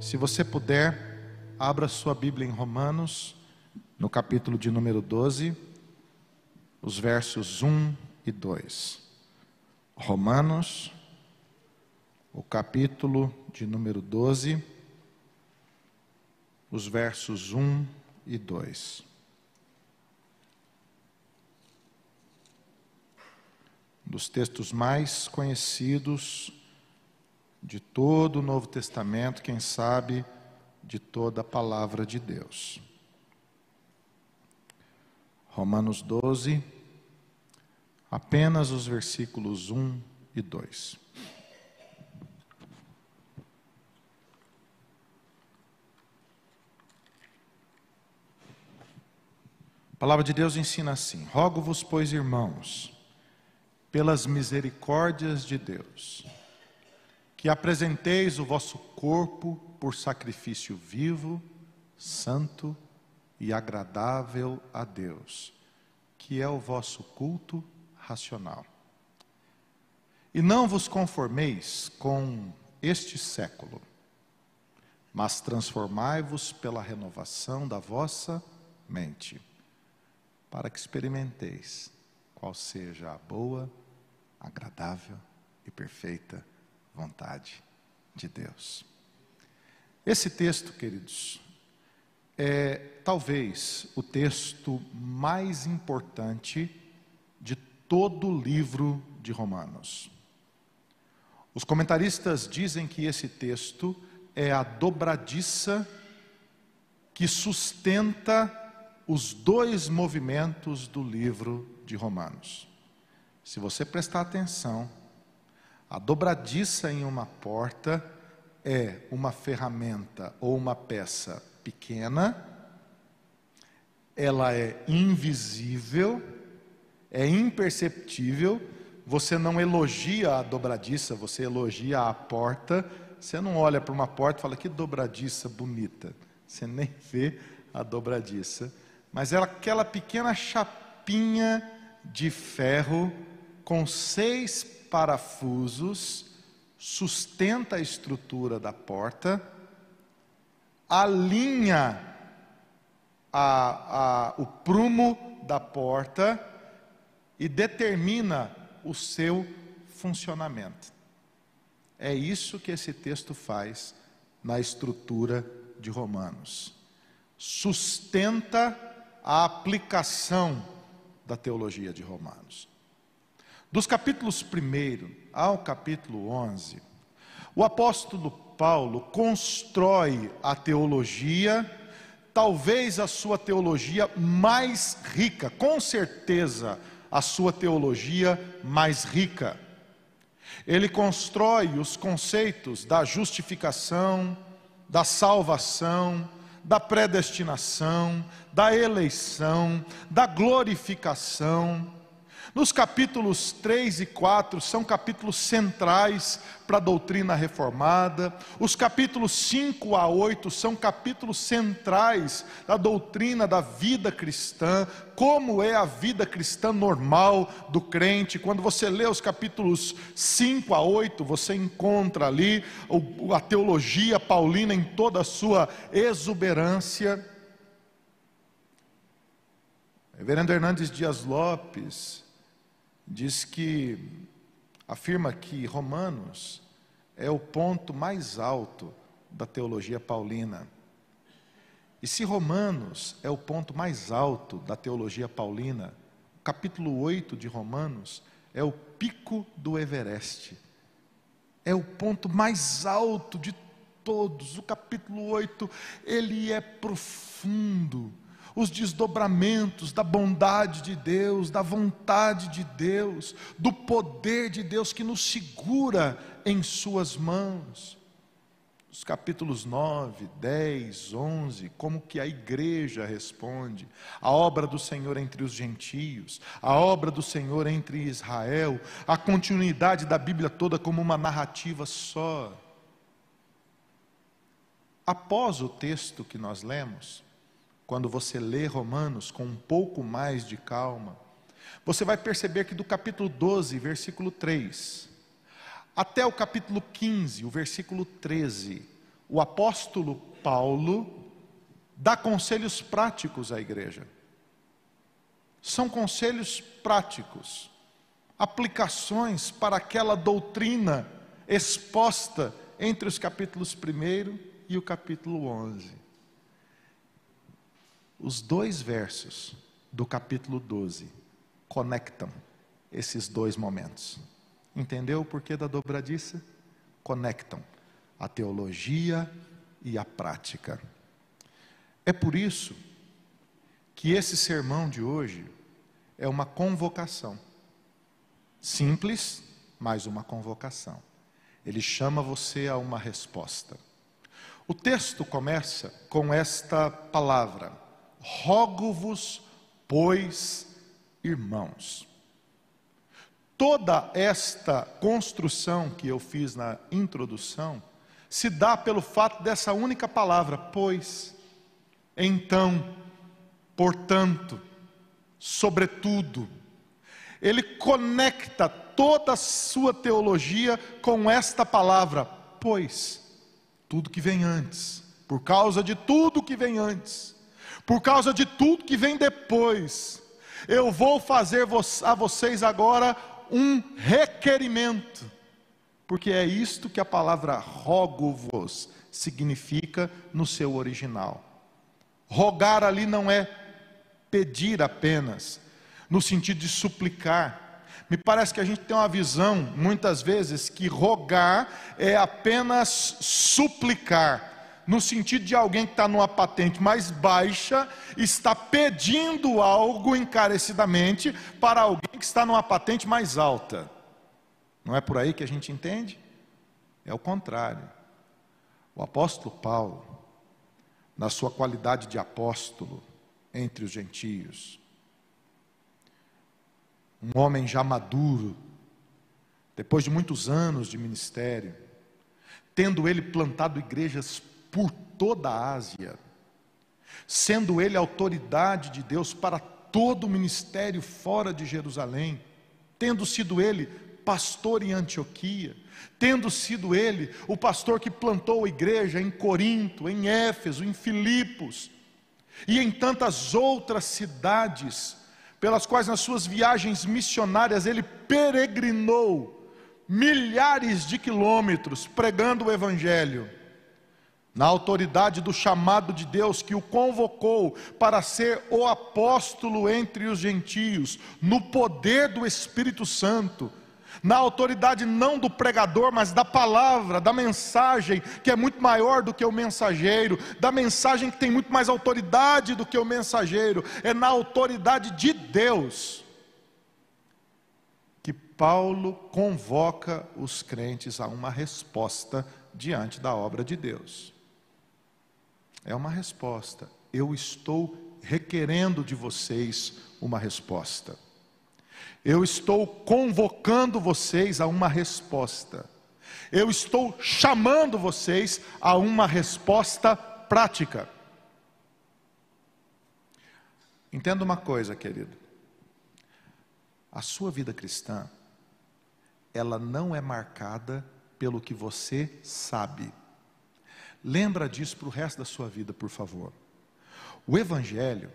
Se você puder, abra sua Bíblia em Romanos, no capítulo de número 12, os versos 1 e 2. Romanos, o capítulo de número 12, os versos 1 e 2. Dos textos mais conhecidos de todo o Novo Testamento, quem sabe de toda a palavra de Deus. Romanos 12, apenas os versículos 1 e 2. A palavra de Deus ensina assim: Rogo-vos, pois, irmãos, pelas misericórdias de Deus, que apresenteis o vosso corpo por sacrifício vivo, santo e agradável a Deus, que é o vosso culto racional. E não vos conformeis com este século, mas transformai-vos pela renovação da vossa mente, para que experimenteis qual seja a boa, agradável e perfeita vontade de Deus. Esse texto, queridos, é talvez o texto mais importante de todo o livro de Romanos. Os comentaristas dizem que esse texto é a dobradiça que sustenta os dois movimentos do livro de Romanos. Se você prestar atenção, a dobradiça em uma porta é uma ferramenta ou uma peça pequena, ela é invisível, é imperceptível, você não elogia a dobradiça, você elogia a porta, você não olha para uma porta e fala que dobradiça bonita, você nem vê a dobradiça, mas é aquela pequena chapinha de ferro com seis parafusos, sustenta a estrutura da porta, alinha a, a, o prumo da porta e determina o seu funcionamento. É isso que esse texto faz na estrutura de Romanos. Sustenta a aplicação da teologia de Romanos. Dos capítulos 1 ao capítulo 11, o apóstolo Paulo constrói a teologia, talvez a sua teologia mais rica, com certeza a sua teologia mais rica. Ele constrói os conceitos da justificação, da salvação, da predestinação, da eleição, da glorificação, nos capítulos 3 e 4 são capítulos centrais para a doutrina reformada. Os capítulos 5 a 8 são capítulos centrais da doutrina da vida cristã, como é a vida cristã normal do crente. Quando você lê os capítulos 5 a 8, você encontra ali a teologia paulina em toda a sua exuberância. Reverendo Hernandes Dias Lopes, diz que afirma que Romanos é o ponto mais alto da teologia paulina. E se Romanos é o ponto mais alto da teologia paulina, o capítulo 8 de Romanos é o pico do Everest. É o ponto mais alto de todos. O capítulo 8, ele é profundo os desdobramentos da bondade de Deus, da vontade de Deus, do poder de Deus que nos segura em Suas mãos. Os capítulos 9, 10, 11, como que a igreja responde, a obra do Senhor entre os gentios, a obra do Senhor entre Israel, a continuidade da Bíblia toda como uma narrativa só. Após o texto que nós lemos, quando você lê Romanos com um pouco mais de calma, você vai perceber que do capítulo 12, versículo 3, até o capítulo 15, o versículo 13, o apóstolo Paulo dá conselhos práticos à igreja. São conselhos práticos, aplicações para aquela doutrina exposta entre os capítulos 1 e o capítulo 11. Os dois versos do capítulo 12 conectam esses dois momentos. Entendeu o porquê da dobradiça? Conectam a teologia e a prática. É por isso que esse sermão de hoje é uma convocação. Simples, mas uma convocação. Ele chama você a uma resposta. O texto começa com esta palavra: Rogo-vos, pois, irmãos. Toda esta construção que eu fiz na introdução se dá pelo fato dessa única palavra, pois, então, portanto, sobretudo. Ele conecta toda a sua teologia com esta palavra, pois, tudo que vem antes, por causa de tudo que vem antes, por causa de tudo que vem depois, eu vou fazer a vocês agora um requerimento, porque é isto que a palavra rogo-vos significa no seu original. Rogar ali não é pedir apenas, no sentido de suplicar. Me parece que a gente tem uma visão, muitas vezes, que rogar é apenas suplicar no sentido de alguém que está numa patente mais baixa, está pedindo algo encarecidamente para alguém que está numa patente mais alta. Não é por aí que a gente entende? É o contrário. O apóstolo Paulo, na sua qualidade de apóstolo entre os gentios, um homem já maduro, depois de muitos anos de ministério, tendo ele plantado igrejas por toda a Ásia, sendo ele autoridade de Deus para todo o ministério fora de Jerusalém, tendo sido ele pastor em Antioquia, tendo sido ele o pastor que plantou a igreja em Corinto, em Éfeso, em Filipos e em tantas outras cidades, pelas quais nas suas viagens missionárias ele peregrinou milhares de quilômetros pregando o evangelho na autoridade do chamado de Deus que o convocou para ser o apóstolo entre os gentios, no poder do Espírito Santo, na autoridade não do pregador, mas da palavra, da mensagem, que é muito maior do que o mensageiro, da mensagem que tem muito mais autoridade do que o mensageiro, é na autoridade de Deus que Paulo convoca os crentes a uma resposta diante da obra de Deus. É uma resposta. Eu estou requerendo de vocês uma resposta. Eu estou convocando vocês a uma resposta. Eu estou chamando vocês a uma resposta prática. Entenda uma coisa, querido. A sua vida cristã, ela não é marcada pelo que você sabe. Lembra disso para o resto da sua vida, por favor. O Evangelho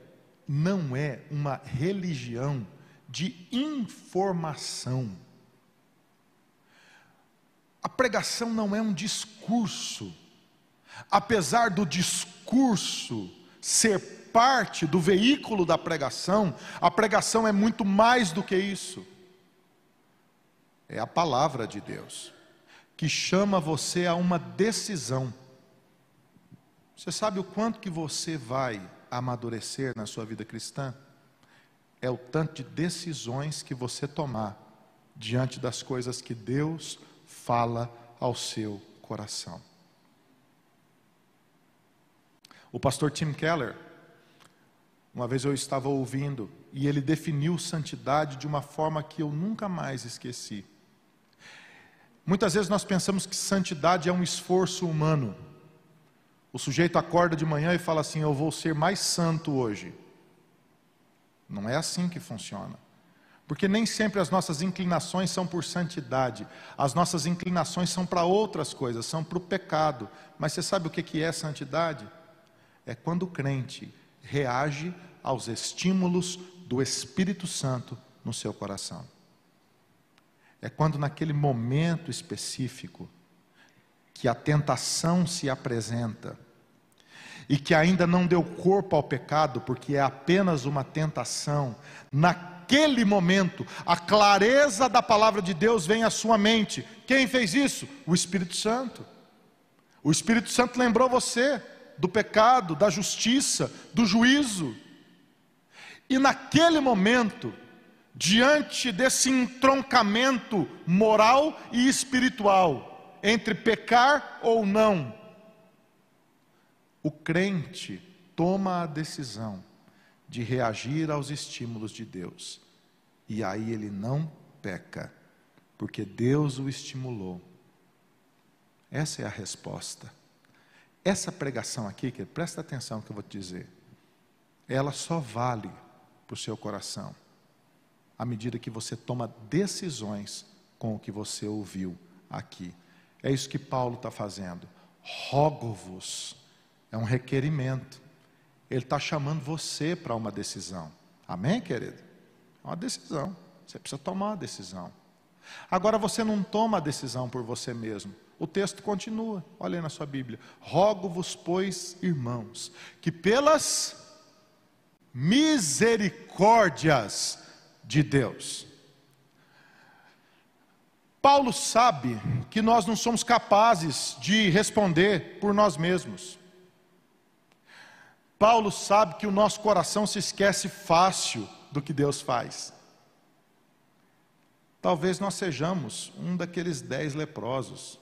não é uma religião de informação. A pregação não é um discurso. Apesar do discurso ser parte do veículo da pregação, a pregação é muito mais do que isso. É a palavra de Deus que chama você a uma decisão. Você sabe o quanto que você vai amadurecer na sua vida cristã? É o tanto de decisões que você tomar diante das coisas que Deus fala ao seu coração. O pastor Tim Keller, uma vez eu estava ouvindo, e ele definiu santidade de uma forma que eu nunca mais esqueci. Muitas vezes nós pensamos que santidade é um esforço humano. O sujeito acorda de manhã e fala assim: Eu vou ser mais santo hoje. Não é assim que funciona. Porque nem sempre as nossas inclinações são por santidade, as nossas inclinações são para outras coisas, são para o pecado. Mas você sabe o que é santidade? É quando o crente reage aos estímulos do Espírito Santo no seu coração. É quando naquele momento específico que a tentação se apresenta e que ainda não deu corpo ao pecado, porque é apenas uma tentação, naquele momento, a clareza da palavra de Deus vem à sua mente. Quem fez isso? O Espírito Santo. O Espírito Santo lembrou você do pecado, da justiça, do juízo. E naquele momento, diante desse entroncamento moral e espiritual, entre pecar ou não, o crente toma a decisão de reagir aos estímulos de Deus. E aí ele não peca, porque Deus o estimulou. Essa é a resposta. Essa pregação aqui, que presta atenção no que eu vou te dizer, ela só vale para o seu coração à medida que você toma decisões com o que você ouviu aqui. É isso que Paulo está fazendo. Rogo-vos é um requerimento. Ele está chamando você para uma decisão. Amém, querido? É uma decisão. Você precisa tomar uma decisão. Agora você não toma a decisão por você mesmo. O texto continua, olha aí na sua Bíblia. Rogo-vos, pois, irmãos, que pelas misericórdias de Deus. Paulo sabe que nós não somos capazes de responder por nós mesmos. Paulo sabe que o nosso coração se esquece fácil do que Deus faz. Talvez nós sejamos um daqueles dez leprosos,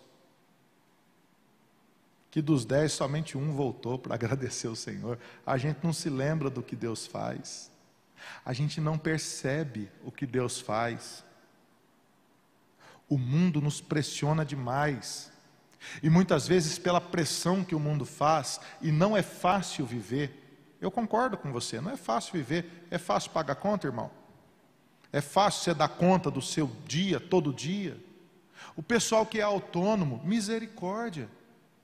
que dos dez somente um voltou para agradecer o Senhor. A gente não se lembra do que Deus faz, a gente não percebe o que Deus faz. O mundo nos pressiona demais. E muitas vezes, pela pressão que o mundo faz, e não é fácil viver, eu concordo com você, não é fácil viver, é fácil pagar conta, irmão? É fácil você dar conta do seu dia, todo dia? O pessoal que é autônomo, misericórdia,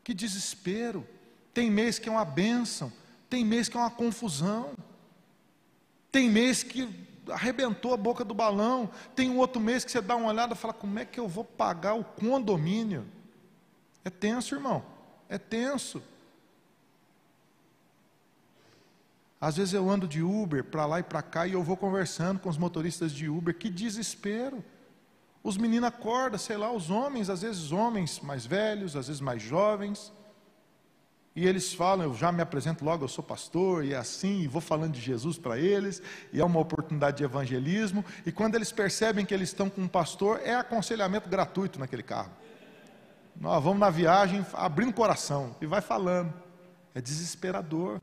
que desespero. Tem mês que é uma bênção, tem mês que é uma confusão, tem mês que arrebentou a boca do balão, tem um outro mês que você dá uma olhada e fala: como é que eu vou pagar o condomínio? É tenso, irmão. É tenso. Às vezes eu ando de Uber para lá e para cá e eu vou conversando com os motoristas de Uber, que desespero. Os meninos acordam, sei lá, os homens, às vezes homens mais velhos, às vezes mais jovens, e eles falam, eu já me apresento logo, eu sou pastor, e é assim, e vou falando de Jesus para eles, e é uma oportunidade de evangelismo, e quando eles percebem que eles estão com um pastor, é aconselhamento gratuito naquele carro. Nós vamos na viagem abrindo o coração e vai falando. É desesperador.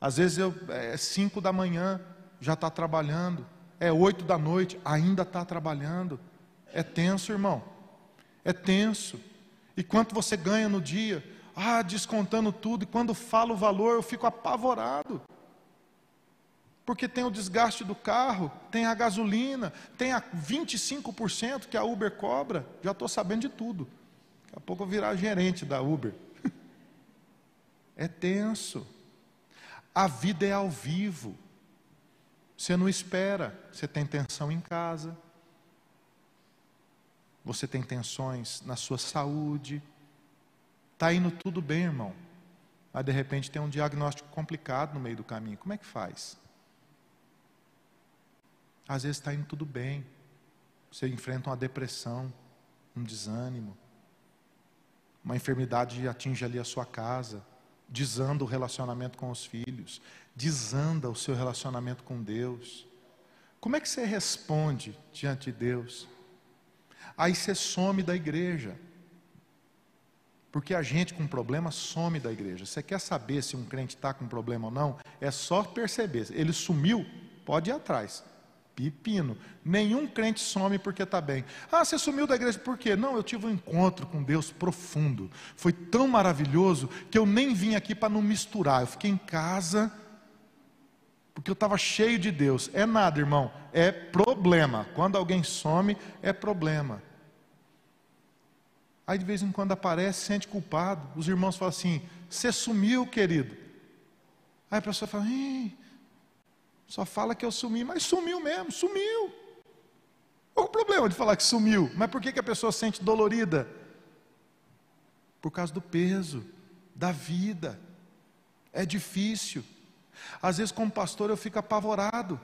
Às vezes eu, é cinco da manhã, já está trabalhando. É oito da noite, ainda está trabalhando. É tenso, irmão. É tenso. E quanto você ganha no dia? Ah, descontando tudo. E quando falo o valor, eu fico apavorado porque tem o desgaste do carro, tem a gasolina, tem a 25% que a Uber cobra. Já estou sabendo de tudo. Daqui a pouco eu virar gerente da Uber. É tenso. A vida é ao vivo. Você não espera, você tem tensão em casa. Você tem tensões na sua saúde. Está indo tudo bem, irmão. Mas de repente tem um diagnóstico complicado no meio do caminho. Como é que faz? Às vezes está indo tudo bem. Você enfrenta uma depressão, um desânimo. Uma enfermidade atinge ali a sua casa, desanda o relacionamento com os filhos, desanda o seu relacionamento com Deus. Como é que você responde diante de Deus? Aí você some da igreja. Porque a gente com problema some da igreja. Você quer saber se um crente está com problema ou não? É só perceber. Ele sumiu, pode ir atrás. Pepino. Nenhum crente some porque está bem. Ah, você sumiu da igreja por quê? Não, eu tive um encontro com Deus profundo. Foi tão maravilhoso que eu nem vim aqui para não misturar. Eu fiquei em casa porque eu estava cheio de Deus. É nada, irmão, é problema. Quando alguém some, é problema. Aí de vez em quando aparece, sente culpado. Os irmãos falam assim: Você sumiu, querido. Aí a pessoa fala: Só fala que eu sumi, mas sumiu mesmo, sumiu. Qual o problema de falar que sumiu? Mas por que, que a pessoa sente dolorida? Por causa do peso, da vida. É difícil. Às vezes, como pastor, eu fico apavorado.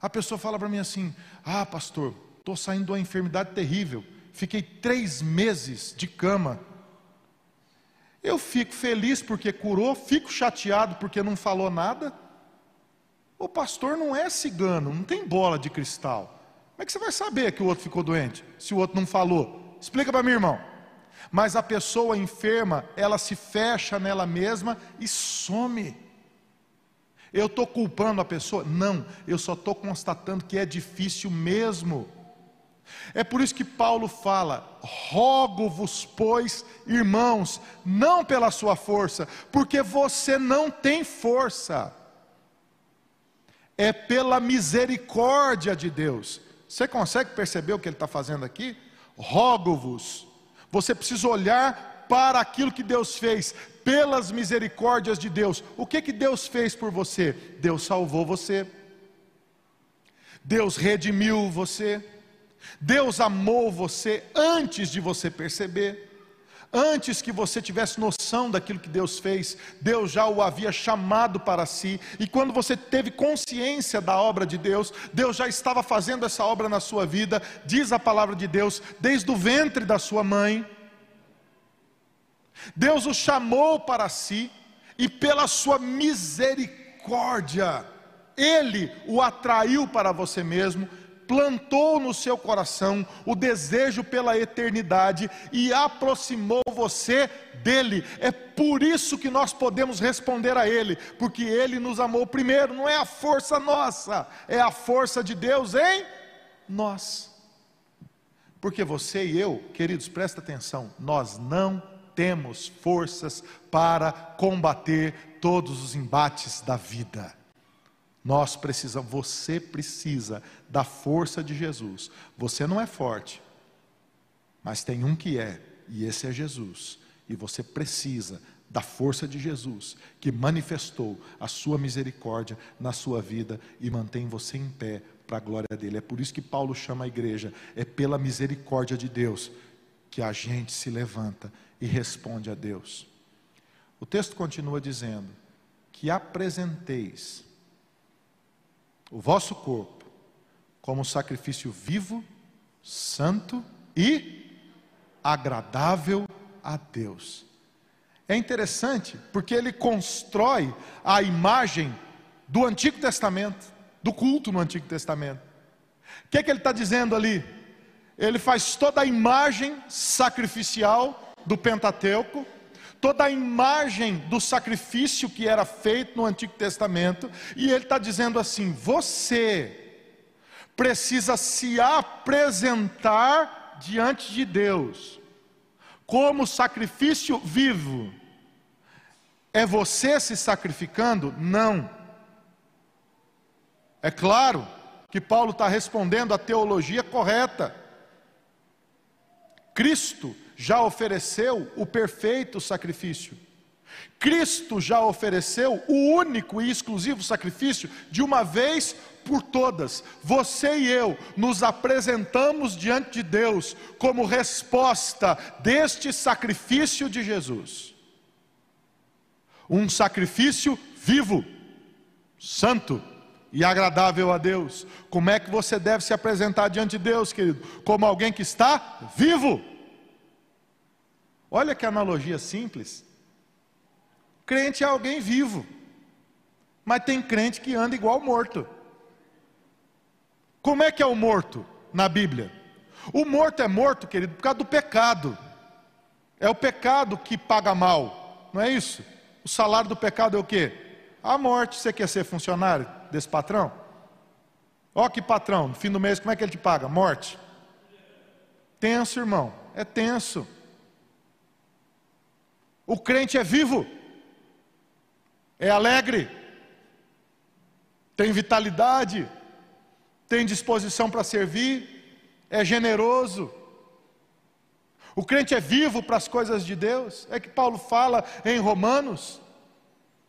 A pessoa fala para mim assim: Ah, pastor, estou saindo de uma enfermidade terrível. Fiquei três meses de cama. Eu fico feliz porque curou, fico chateado porque não falou nada. O pastor não é cigano, não tem bola de cristal. Como é que você vai saber que o outro ficou doente, se o outro não falou? Explica para mim, irmão. Mas a pessoa enferma, ela se fecha nela mesma e some. Eu estou culpando a pessoa? Não, eu só estou constatando que é difícil mesmo. É por isso que Paulo fala: rogo-vos, pois, irmãos, não pela sua força, porque você não tem força, é pela misericórdia de Deus. Você consegue perceber o que ele está fazendo aqui? Rogo-vos, você precisa olhar para aquilo que Deus fez, pelas misericórdias de Deus. O que que Deus fez por você? Deus salvou você. Deus redimiu você. Deus amou você antes de você perceber. Antes que você tivesse noção daquilo que Deus fez, Deus já o havia chamado para si, e quando você teve consciência da obra de Deus, Deus já estava fazendo essa obra na sua vida, diz a palavra de Deus, desde o ventre da sua mãe. Deus o chamou para si, e pela sua misericórdia, Ele o atraiu para você mesmo, plantou no seu coração o desejo pela eternidade e aproximou você dele. É por isso que nós podemos responder a ele, porque ele nos amou primeiro, não é a força nossa, é a força de Deus em nós. Porque você e eu, queridos, presta atenção, nós não temos forças para combater todos os embates da vida. Nós precisamos, você precisa da força de Jesus. Você não é forte, mas tem um que é, e esse é Jesus. E você precisa da força de Jesus, que manifestou a sua misericórdia na sua vida e mantém você em pé para a glória dele. É por isso que Paulo chama a igreja, é pela misericórdia de Deus que a gente se levanta e responde a Deus. O texto continua dizendo: que apresenteis o vosso corpo como sacrifício vivo, santo e agradável a Deus. É interessante porque ele constrói a imagem do Antigo Testamento, do culto no Antigo Testamento. O que, é que ele está dizendo ali? Ele faz toda a imagem sacrificial do Pentateuco, toda a imagem do sacrifício que era feito no Antigo Testamento, e ele está dizendo assim: você precisa se apresentar diante de Deus como sacrifício vivo. É você se sacrificando? Não. É claro que Paulo está respondendo a teologia correta. Cristo já ofereceu o perfeito sacrifício. Cristo já ofereceu o único e exclusivo sacrifício de uma vez por todas. Você e eu nos apresentamos diante de Deus como resposta deste sacrifício de Jesus. Um sacrifício vivo, santo e agradável a Deus. Como é que você deve se apresentar diante de Deus, querido? Como alguém que está vivo Olha que analogia simples. Crente é alguém vivo, mas tem crente que anda igual morto. Como é que é o morto na Bíblia? O morto é morto, querido, por causa do pecado. É o pecado que paga mal, não é isso? O salário do pecado é o quê? A morte. Você quer ser funcionário desse patrão? Ó que patrão, no fim do mês, como é que ele te paga? Morte. Tenso, irmão, é tenso. O crente é vivo, é alegre, tem vitalidade, tem disposição para servir, é generoso. O crente é vivo para as coisas de Deus, é que Paulo fala em Romanos.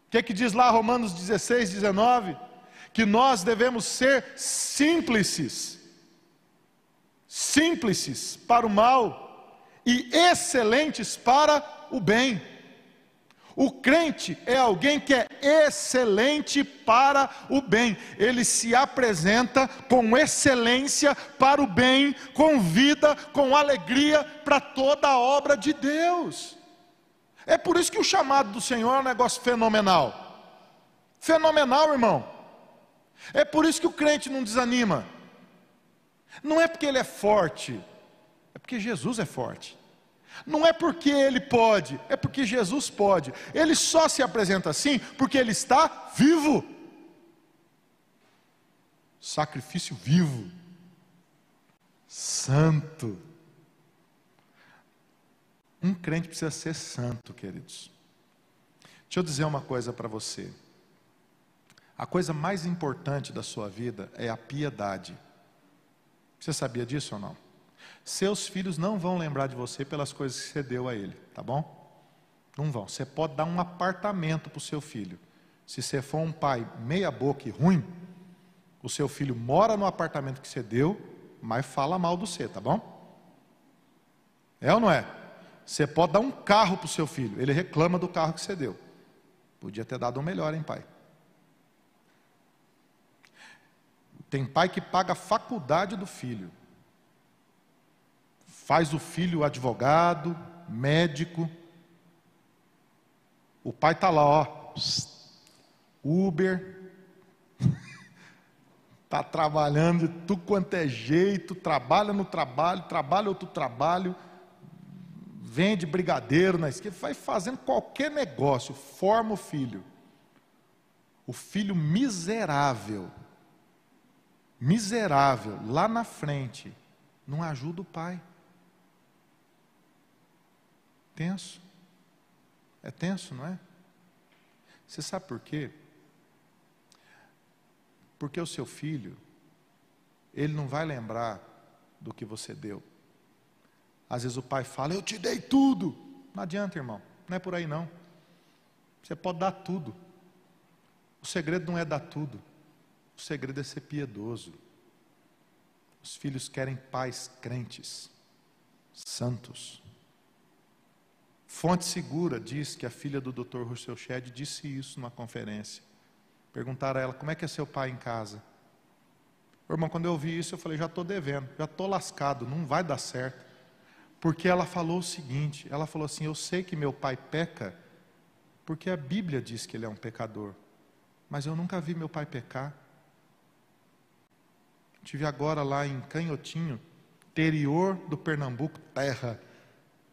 O que é que diz lá Romanos 16, 19? Que nós devemos ser simples, simples para o mal e excelentes para o bem. O crente é alguém que é excelente para o bem, ele se apresenta com excelência para o bem, com vida, com alegria para toda a obra de Deus. É por isso que o chamado do Senhor é um negócio fenomenal. Fenomenal, irmão. É por isso que o crente não desanima. Não é porque ele é forte, é porque Jesus é forte. Não é porque ele pode, é porque Jesus pode. Ele só se apresenta assim porque ele está vivo. Sacrifício vivo, santo. Um crente precisa ser santo, queridos. Deixa eu dizer uma coisa para você. A coisa mais importante da sua vida é a piedade. Você sabia disso ou não? Seus filhos não vão lembrar de você pelas coisas que você deu a ele, tá bom? Não vão. Você pode dar um apartamento para o seu filho. Se você for um pai meia boca e ruim, o seu filho mora no apartamento que você deu, mas fala mal do você, tá bom? É ou não é? Você pode dar um carro para o seu filho, ele reclama do carro que você deu. Podia ter dado um melhor, hein, pai? Tem pai que paga a faculdade do filho faz o filho advogado, médico. O pai está lá, ó, Uber, está trabalhando de tudo quanto é jeito, trabalha no trabalho, trabalha outro trabalho, vende brigadeiro na esquerda, vai fazendo qualquer negócio, forma o filho. O filho miserável, miserável, lá na frente, não ajuda o pai. Tenso. É tenso, não é? Você sabe por quê? Porque o seu filho, ele não vai lembrar do que você deu. Às vezes o pai fala, eu te dei tudo. Não adianta, irmão, não é por aí não. Você pode dar tudo. O segredo não é dar tudo. O segredo é ser piedoso. Os filhos querem pais crentes, santos. Fonte Segura diz que a filha do Dr. Russell Shedd disse isso numa conferência. Perguntaram a ela, como é que é seu pai em casa? Irmão, quando eu ouvi isso, eu falei, já estou devendo, já estou lascado, não vai dar certo. Porque ela falou o seguinte, ela falou assim, eu sei que meu pai peca, porque a Bíblia diz que ele é um pecador. Mas eu nunca vi meu pai pecar. Tive agora lá em Canhotinho, interior do Pernambuco, terra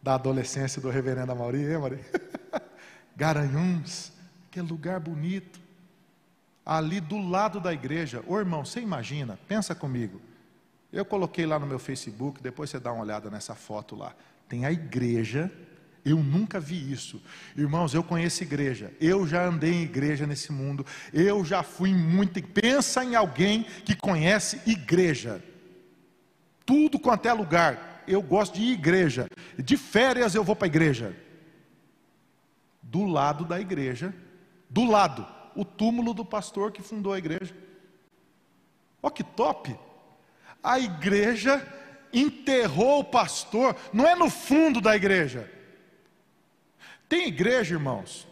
da adolescência do reverendo Amauri, hein, Amauri? Garanhuns, que lugar bonito. Ali do lado da igreja. Ô irmão, você imagina, pensa comigo. Eu coloquei lá no meu Facebook, depois você dá uma olhada nessa foto lá. Tem a igreja, eu nunca vi isso. Irmãos, eu conheço igreja, eu já andei em igreja nesse mundo, eu já fui muito. Pensa em alguém que conhece igreja. Tudo quanto é lugar eu gosto de ir igreja. De férias eu vou para a igreja. Do lado da igreja, do lado, o túmulo do pastor que fundou a igreja. Olha que top! A igreja enterrou o pastor, não é no fundo da igreja. Tem igreja, irmãos,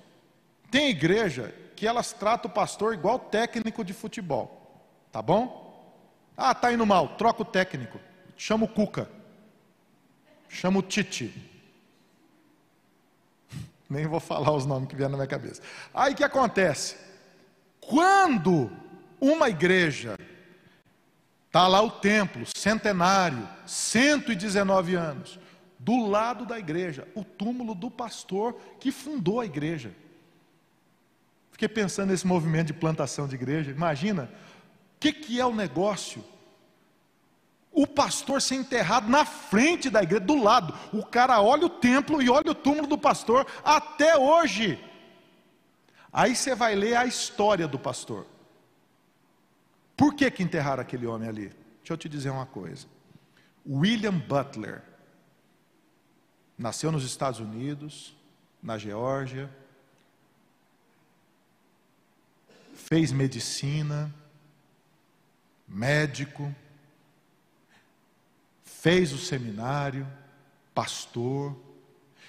tem igreja que elas tratam o pastor igual técnico de futebol, tá bom? Ah, tá indo mal, troca o técnico, chama o Cuca. Chama o Titi. Nem vou falar os nomes que vieram na minha cabeça. Aí o que acontece? Quando uma igreja, está lá o templo, centenário, 119 anos, do lado da igreja, o túmulo do pastor que fundou a igreja. Fiquei pensando nesse movimento de plantação de igreja. Imagina, o que, que é o negócio o pastor ser enterrado na frente da igreja, do lado. O cara olha o templo e olha o túmulo do pastor até hoje. Aí você vai ler a história do pastor. Por que, que enterraram aquele homem ali? Deixa eu te dizer uma coisa. William Butler nasceu nos Estados Unidos, na Geórgia, fez medicina, médico, fez o seminário, pastor,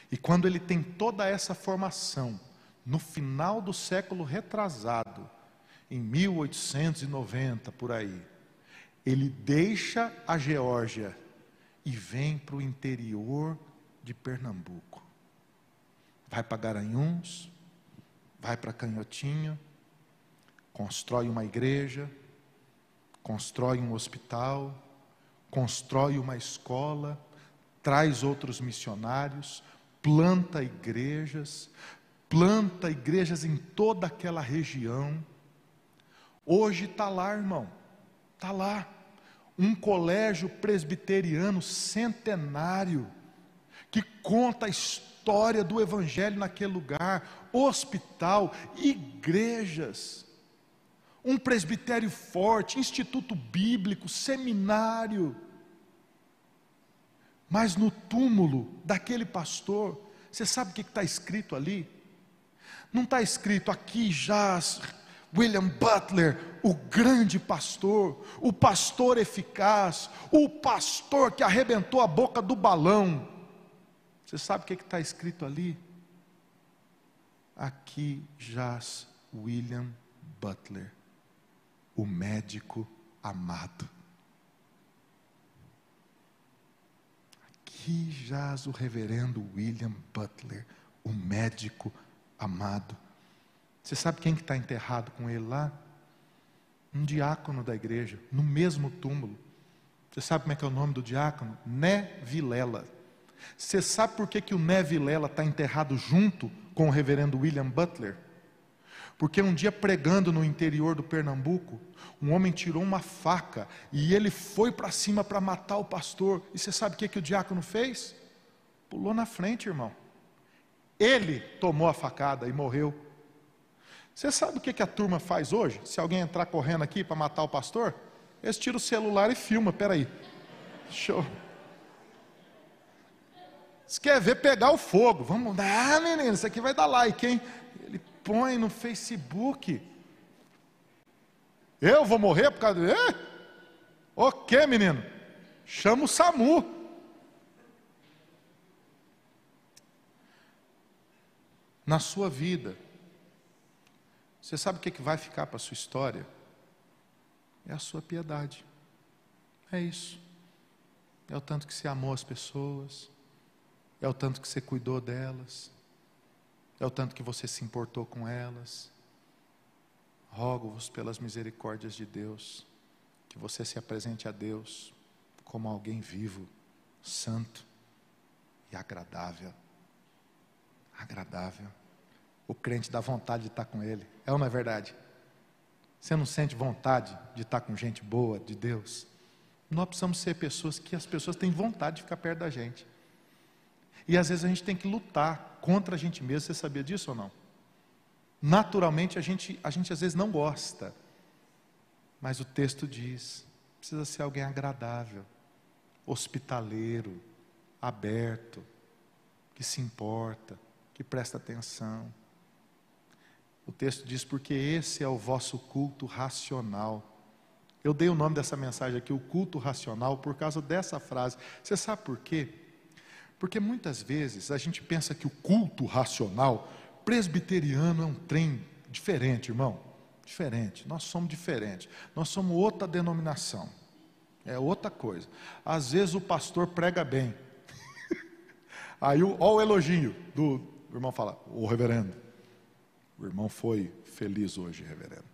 e quando ele tem toda essa formação, no final do século retrasado, em 1890 por aí, ele deixa a Geórgia e vem para o interior de Pernambuco. Vai para Garanhuns, vai para Canhotinho, constrói uma igreja, constrói um hospital, constrói uma escola, traz outros missionários, planta igrejas, planta igrejas em toda aquela região. Hoje está lá, irmão, está lá, um colégio presbiteriano centenário, que conta a história do Evangelho naquele lugar, hospital, igrejas, um presbitério forte, instituto bíblico, seminário. Mas no túmulo daquele pastor, você sabe o que está escrito ali? Não está escrito aqui jaz William Butler, o grande pastor, o pastor eficaz, o pastor que arrebentou a boca do balão. Você sabe o que está escrito ali? Aqui jaz William Butler, o médico amado. Aqui jaz o reverendo William Butler, o médico amado. Você sabe quem que está enterrado com ele lá? Um diácono da igreja, no mesmo túmulo. Você sabe como é que é o nome do diácono? Né Vilela. Você sabe por que, que o Né Vilela está enterrado junto com o reverendo William Butler? Porque um dia pregando no interior do Pernambuco, um homem tirou uma faca e ele foi para cima para matar o pastor. E você sabe o que, que o diácono fez? Pulou na frente, irmão. Ele tomou a facada e morreu. Você sabe o que, que a turma faz hoje? Se alguém entrar correndo aqui para matar o pastor, eles tiram o celular e filma. Peraí. Show. Você quer ver pegar o fogo? Vamos ah, menino, isso aqui vai dar like, hein? Ele põe no Facebook. Eu vou morrer por causa de. Eh? Menino? Chama o SAMU. Na sua vida, você sabe o que, é que vai ficar para a sua história? É a sua piedade. É isso. É o tanto que você amou as pessoas, é o tanto que você cuidou delas, é o tanto que você se importou com elas. Rogo-vos pelas misericórdias de Deus, que você se apresente a Deus como alguém vivo, santo e agradável. Agradável. O crente dá vontade de estar com Ele. É ou não é verdade? Você não sente vontade de estar com gente boa, de Deus? Nós precisamos ser pessoas que as pessoas têm vontade de ficar perto da gente. E às vezes a gente tem que lutar contra a gente mesmo. Você sabia disso ou não? Naturalmente a gente, a gente às vezes não gosta. Mas o texto diz: precisa ser alguém agradável, hospitaleiro, aberto, que se importa, que presta atenção. O texto diz: porque esse é o vosso culto racional. Eu dei o nome dessa mensagem aqui, o culto racional, por causa dessa frase. Você sabe por quê? Porque muitas vezes a gente pensa que o culto racional presbiteriano é um trem diferente, irmão. Diferente. Nós somos diferentes. Nós somos outra denominação. É outra coisa. Às vezes o pastor prega bem. Aí, olha o elogio do, do irmão fala, o reverendo. O irmão foi feliz hoje, reverendo.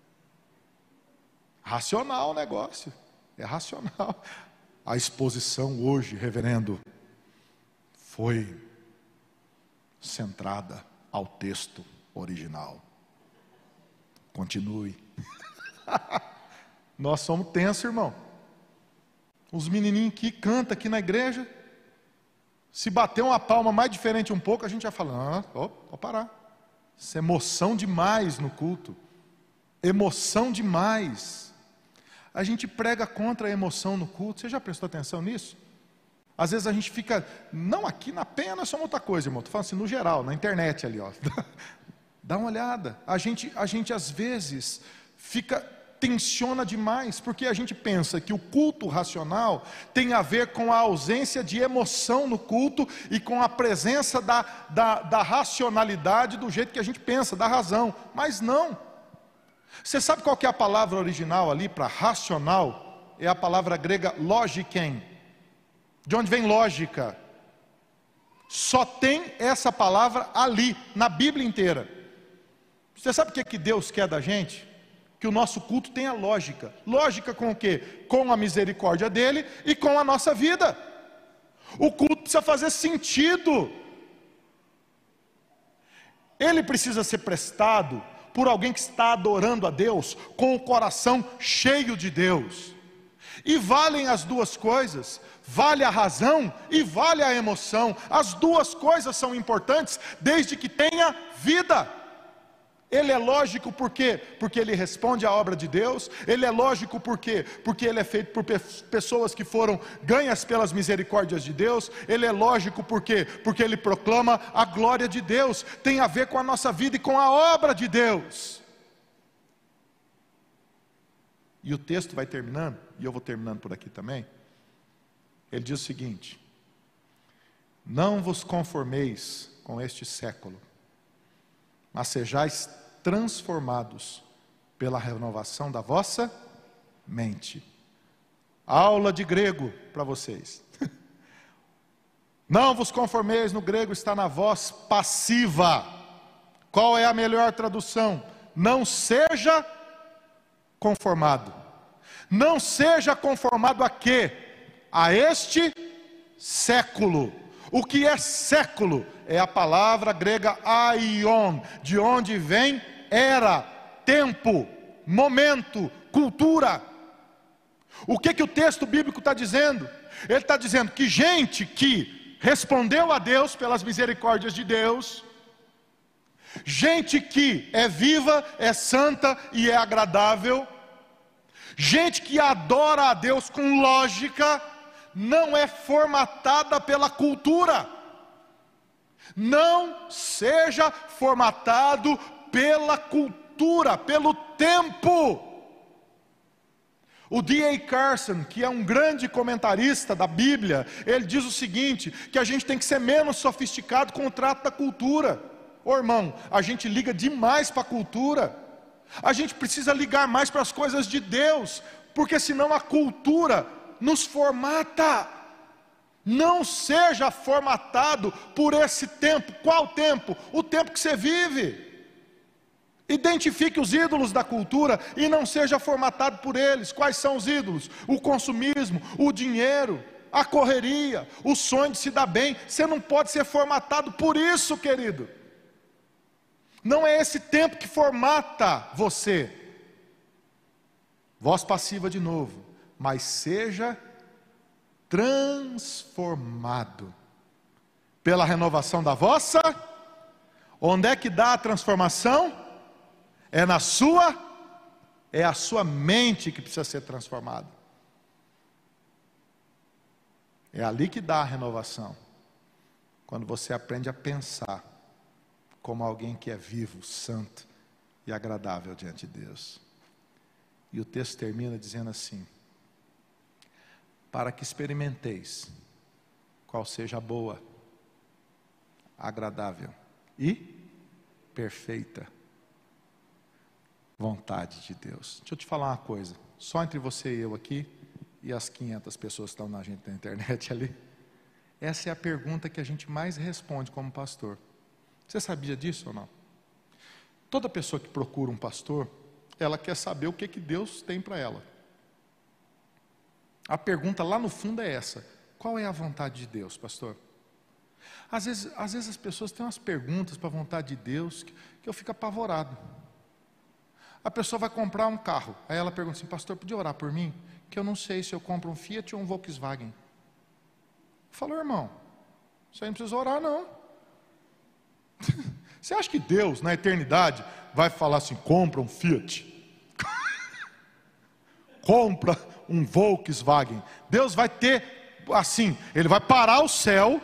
Racional o negócio, é racional. A exposição hoje, reverendo, foi centrada ao texto original. Continue. Nós somos tensos, irmão. Os menininhos que cantam aqui na igreja, se bater uma palma mais diferente um pouco, a gente já fala, ah, ó, ó parar. Isso é emoção demais no culto. Emoção demais. A gente prega contra a emoção no culto. Você já prestou atenção nisso? Às vezes a gente fica, não aqui na penha nós somos outra coisa, irmão. Estou falando assim no geral, na internet ali, ó. Dá uma olhada. A gente, a gente às vezes fica tensiona demais, porque a gente pensa que o culto racional tem a ver com a ausência de emoção no culto e com a presença da, da, da racionalidade do jeito que a gente pensa, da razão. Mas não. Você sabe qual é a palavra original ali para racional? É a palavra grega logiken. De onde vem lógica? Só tem essa palavra ali, na Bíblia inteira. Você sabe o que, é que Deus quer da gente? Que o nosso culto tenha lógica. Lógica com o quê? Com a misericórdia dele e com a nossa vida. O culto precisa fazer sentido. Ele precisa ser prestado por alguém que está adorando a Deus com o coração cheio de Deus. E valem as duas coisas, vale a razão e vale a emoção. As duas coisas são importantes desde que tenha vida. Ele é lógico por quê? Porque ele responde à obra de Deus. Ele é lógico por quê? Porque ele é feito por pessoas que foram ganhas pelas misericórdias de Deus. Ele é lógico por quê? Porque ele proclama a glória de Deus. Tem a ver com a nossa vida e com a obra de Deus. E o texto vai terminando, e eu vou terminando por aqui também. Ele diz o seguinte: Não vos conformeis com este século, mas sejais transformados pela renovação da vossa mente. Aula de grego para vocês. Não vos conformeis, no grego está na voz passiva. Qual é a melhor tradução? Não seja conformado. Não seja conformado a quê? A este século. O que é século? É a palavra grega aion, de onde vem era, tempo, momento, cultura. O que, que o texto bíblico está dizendo? Ele está dizendo que gente que respondeu a Deus pelas misericórdias de Deus, gente que é viva, é santa e é agradável, gente que adora a Deus com lógica, não é formatada pela cultura. Não seja formatado pela cultura, pelo tempo. O D.A. Carson, que é um grande comentarista da Bíblia, ele diz o seguinte: que a gente tem que ser menos sofisticado com o trato da cultura. Ô irmão, a gente liga demais para a cultura, a gente precisa ligar mais para as coisas de Deus, porque senão a cultura nos formata. Não seja formatado por esse tempo. Qual tempo? O tempo que você vive. Identifique os ídolos da cultura e não seja formatado por eles. Quais são os ídolos? O consumismo, o dinheiro, a correria, o sonho de se dar bem. Você não pode ser formatado por isso, querido. Não é esse tempo que formata você. Voz passiva de novo, mas seja transformado pela renovação da vossa. Onde é que dá a transformação? É na sua, é a sua mente que precisa ser transformada. É ali que dá a renovação. Quando você aprende a pensar como alguém que é vivo, santo e agradável diante de Deus. E o texto termina dizendo assim: Para que experimenteis qual seja a boa, agradável e perfeita vontade de Deus. Deixa eu te falar uma coisa, só entre você e eu aqui, e as 500 pessoas que estão na gente na internet ali, essa é a pergunta que a gente mais responde como pastor. Você sabia disso ou não? Toda pessoa que procura um pastor, ela quer saber o que, que Deus tem para ela. A pergunta lá no fundo é essa: qual é a vontade de Deus, pastor? Às vezes, às vezes as pessoas têm umas perguntas para a vontade de Deus que, que eu fico apavorado. A pessoa vai comprar um carro. Aí ela pergunta assim: Pastor, podia orar por mim? Que eu não sei se eu compro um Fiat ou um Volkswagen. Falou, irmão, você não precisa orar, não. Você acha que Deus, na eternidade, vai falar assim: compra um Fiat? compra um Volkswagen. Deus vai ter, assim, Ele vai parar o céu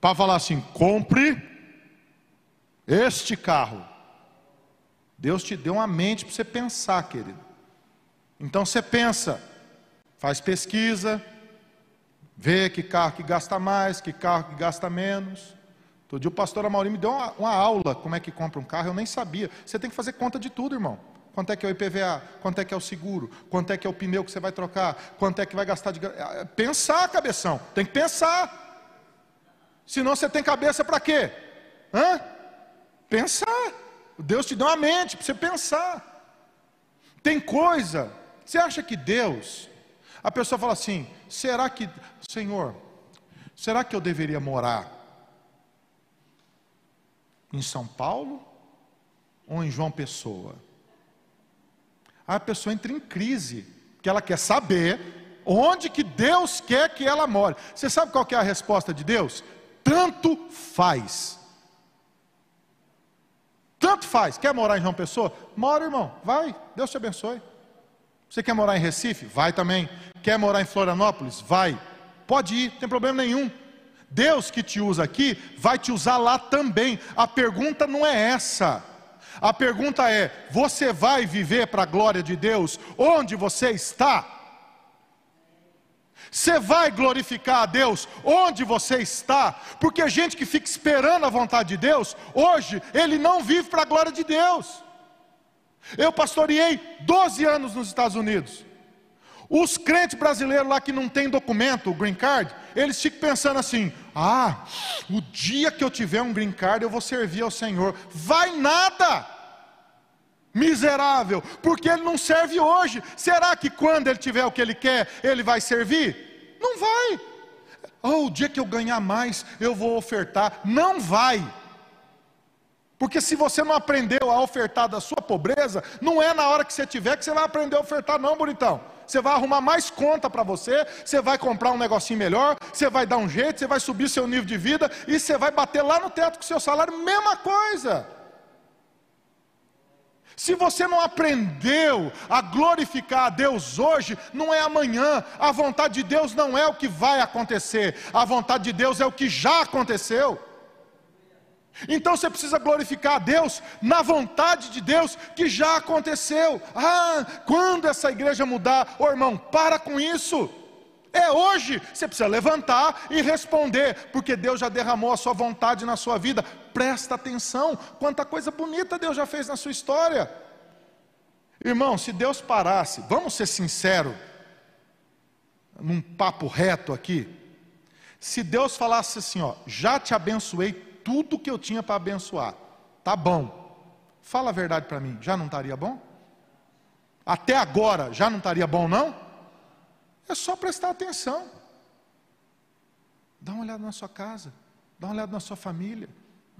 para falar assim: compre este carro. Deus te deu uma mente para você pensar, querido. Então você pensa, faz pesquisa, vê que carro que gasta mais, que carro que gasta menos. Todo dia o pastor Amaury me deu uma, uma, aula como é que compra um carro, eu nem sabia. Você tem que fazer conta de tudo, irmão. Quanto é que é o IPVA? Quanto é que é o seguro? Quanto é que é o pneu que você vai trocar? Quanto é que vai gastar de. É, pensar, cabeção. Tem que pensar. Senão você tem cabeça para quê? Hã? Pensar. Deus te deu uma mente para você pensar. Tem coisa. Você acha que Deus. A pessoa fala assim: será que. Senhor, será que eu deveria morar em São Paulo ou em João Pessoa? A pessoa entra em crise, porque ela quer saber onde que Deus quer que ela more. Você sabe qual é a resposta de Deus? Tanto faz. Tanto faz. Quer morar em João Pessoa? Mora, irmão. Vai. Deus te abençoe. Você quer morar em Recife? Vai também. Quer morar em Florianópolis? Vai. Pode ir, não tem problema nenhum. Deus que te usa aqui vai te usar lá também. A pergunta não é essa. A pergunta é: você vai viver para a glória de Deus onde você está? Você vai glorificar a Deus onde você está? Porque gente que fica esperando a vontade de Deus, hoje ele não vive para a glória de Deus. Eu pastoreei 12 anos nos Estados Unidos. Os crentes brasileiros lá que não tem documento, o green card, eles ficam pensando assim: ah, o dia que eu tiver um green card eu vou servir ao Senhor. Vai nada! Miserável, porque ele não serve hoje. Será que quando ele tiver o que ele quer, ele vai servir? Não vai. Oh, o dia que eu ganhar mais, eu vou ofertar. Não vai. Porque se você não aprendeu a ofertar da sua pobreza, não é na hora que você tiver que você vai aprender a ofertar, não, bonitão você vai arrumar mais conta para você, você vai comprar um negocinho melhor, você vai dar um jeito, você vai subir seu nível de vida e você vai bater lá no teto com seu salário, mesma coisa. Se você não aprendeu a glorificar a Deus hoje, não é amanhã. A vontade de Deus não é o que vai acontecer, a vontade de Deus é o que já aconteceu. Então você precisa glorificar a Deus na vontade de Deus que já aconteceu. Ah, quando essa igreja mudar, ô oh, irmão, para com isso. É hoje, você precisa levantar e responder, porque Deus já derramou a sua vontade na sua vida. Presta atenção, quanta coisa bonita Deus já fez na sua história. Irmão, se Deus parasse, vamos ser sinceros, num papo reto aqui. Se Deus falasse assim, ó, já te abençoei tudo que eu tinha para abençoar. Tá bom. Fala a verdade para mim, já não estaria bom? Até agora já não estaria bom, não? É só prestar atenção. Dá uma olhada na sua casa, dá uma olhada na sua família.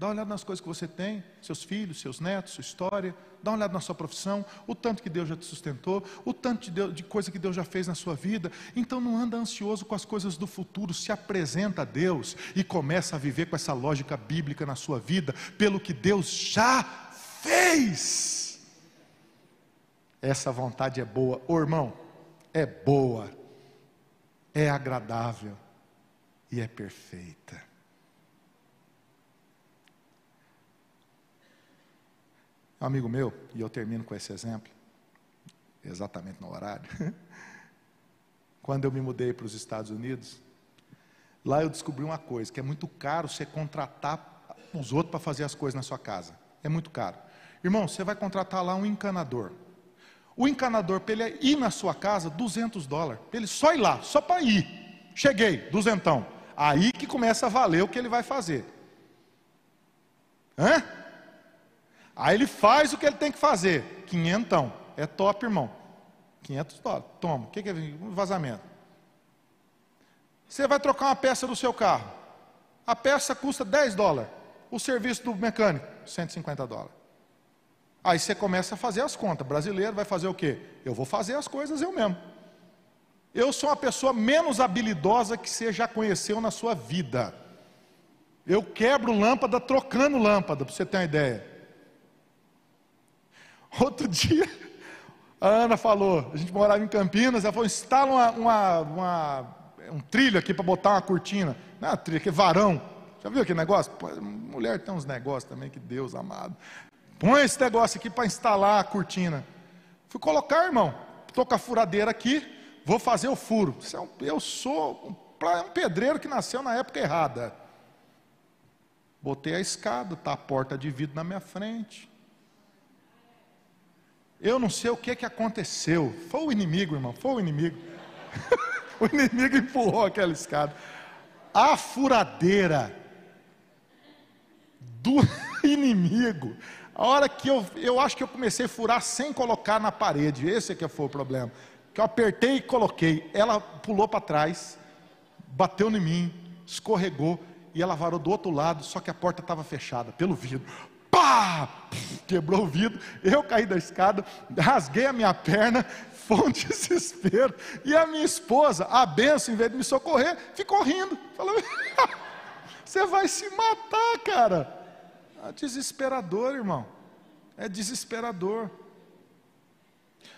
Dá uma olhada nas coisas que você tem, seus filhos, seus netos, sua história. Dá uma olhada na sua profissão, o tanto que Deus já te sustentou, o tanto de, Deus, de coisa que Deus já fez na sua vida. Então não anda ansioso com as coisas do futuro, se apresenta a Deus e começa a viver com essa lógica bíblica na sua vida, pelo que Deus já fez. Essa vontade é boa, ô irmão, é boa, é agradável e é perfeita. Um amigo meu, e eu termino com esse exemplo, exatamente no horário. Quando eu me mudei para os Estados Unidos, lá eu descobri uma coisa: que é muito caro você contratar os outros para fazer as coisas na sua casa. É muito caro. Irmão, você vai contratar lá um encanador. O encanador, para ele ir na sua casa, 200 dólares. Para ele só ir lá, só para ir. Cheguei, duzentão. Aí que começa a valer o que ele vai fazer. Hã? Aí ele faz o que ele tem que fazer. Quinhentão. É top, irmão. 500 dólares. Toma. O que é vazamento? Você vai trocar uma peça do seu carro. A peça custa 10 dólares. O serviço do mecânico, 150 dólares. Aí você começa a fazer as contas. Brasileiro vai fazer o quê? Eu vou fazer as coisas eu mesmo. Eu sou a pessoa menos habilidosa que você já conheceu na sua vida. Eu quebro lâmpada trocando lâmpada, para você ter uma ideia. Outro dia, A Ana falou, a gente morava em Campinas, ela falou, instala uma, uma, uma um trilho aqui para botar uma cortina. Não é uma trilha, que é varão. Já viu aquele negócio? Pô, mulher tem uns negócios também que Deus amado. Põe esse negócio aqui para instalar a cortina. Fui colocar, irmão. Estou com a furadeira aqui, vou fazer o furo. É eu sou um pedreiro que nasceu na época errada. Botei a escada, está a porta de vidro na minha frente. Eu não sei o que, que aconteceu. Foi o inimigo, irmão, foi o inimigo. o inimigo empurrou aquela escada. A furadeira do inimigo. A hora que eu, eu acho que eu comecei a furar sem colocar na parede. Esse é que foi o problema. Que eu apertei e coloquei. Ela pulou para trás, bateu em mim, escorregou e ela varou do outro lado, só que a porta estava fechada pelo vidro. Pá! Quebrou o vidro, eu caí da escada, rasguei a minha perna, foi um desespero. E a minha esposa, a benção, em vez de me socorrer, ficou rindo. Falou: Você vai se matar, cara. É desesperador, irmão. É desesperador.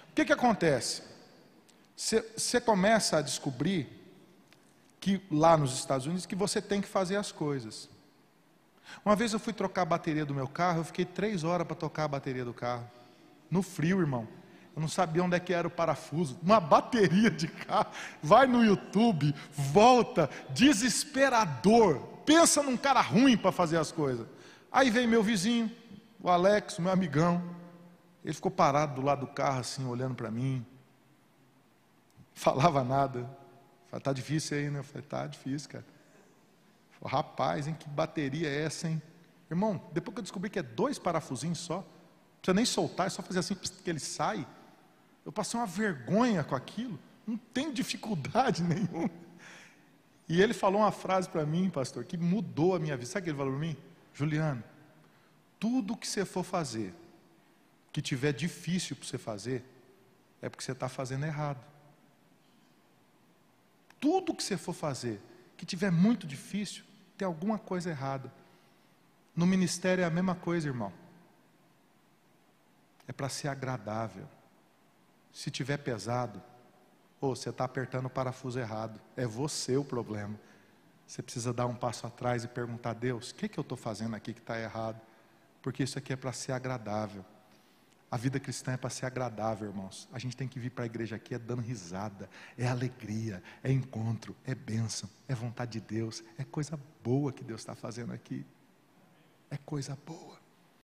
O que, que acontece? Você começa a descobrir que lá nos Estados Unidos que você tem que fazer as coisas. Uma vez eu fui trocar a bateria do meu carro, eu fiquei três horas para tocar a bateria do carro. No frio, irmão. Eu não sabia onde é que era o parafuso. Uma bateria de carro. Vai no YouTube, volta, desesperador. Pensa num cara ruim para fazer as coisas. Aí vem meu vizinho, o Alex, meu amigão. Ele ficou parado do lado do carro, assim, olhando para mim. Falava nada. Falei, tá difícil aí, né? Eu falei, tá difícil, cara. Rapaz, hein, que bateria é essa, hein? Irmão, depois que eu descobri que é dois parafusinhos só, não precisa nem soltar, é só fazer assim que ele sai. Eu passei uma vergonha com aquilo, não tem dificuldade nenhuma. E ele falou uma frase para mim, pastor, que mudou a minha vida. Sabe o que ele falou para mim? Juliano, tudo que você for fazer, que tiver difícil para você fazer, é porque você está fazendo errado tudo que você for fazer, que tiver muito difícil, tem alguma coisa errada. No ministério é a mesma coisa, irmão. É para ser agradável. Se tiver pesado, ou você está apertando o parafuso errado, é você o problema. Você precisa dar um passo atrás e perguntar a Deus: o que, que eu estou fazendo aqui que está errado? Porque isso aqui é para ser agradável. A vida cristã é para ser agradável, irmãos. A gente tem que vir para a igreja aqui é dando risada, é alegria, é encontro, é bênção, é vontade de Deus, é coisa boa que Deus está fazendo aqui. É coisa boa.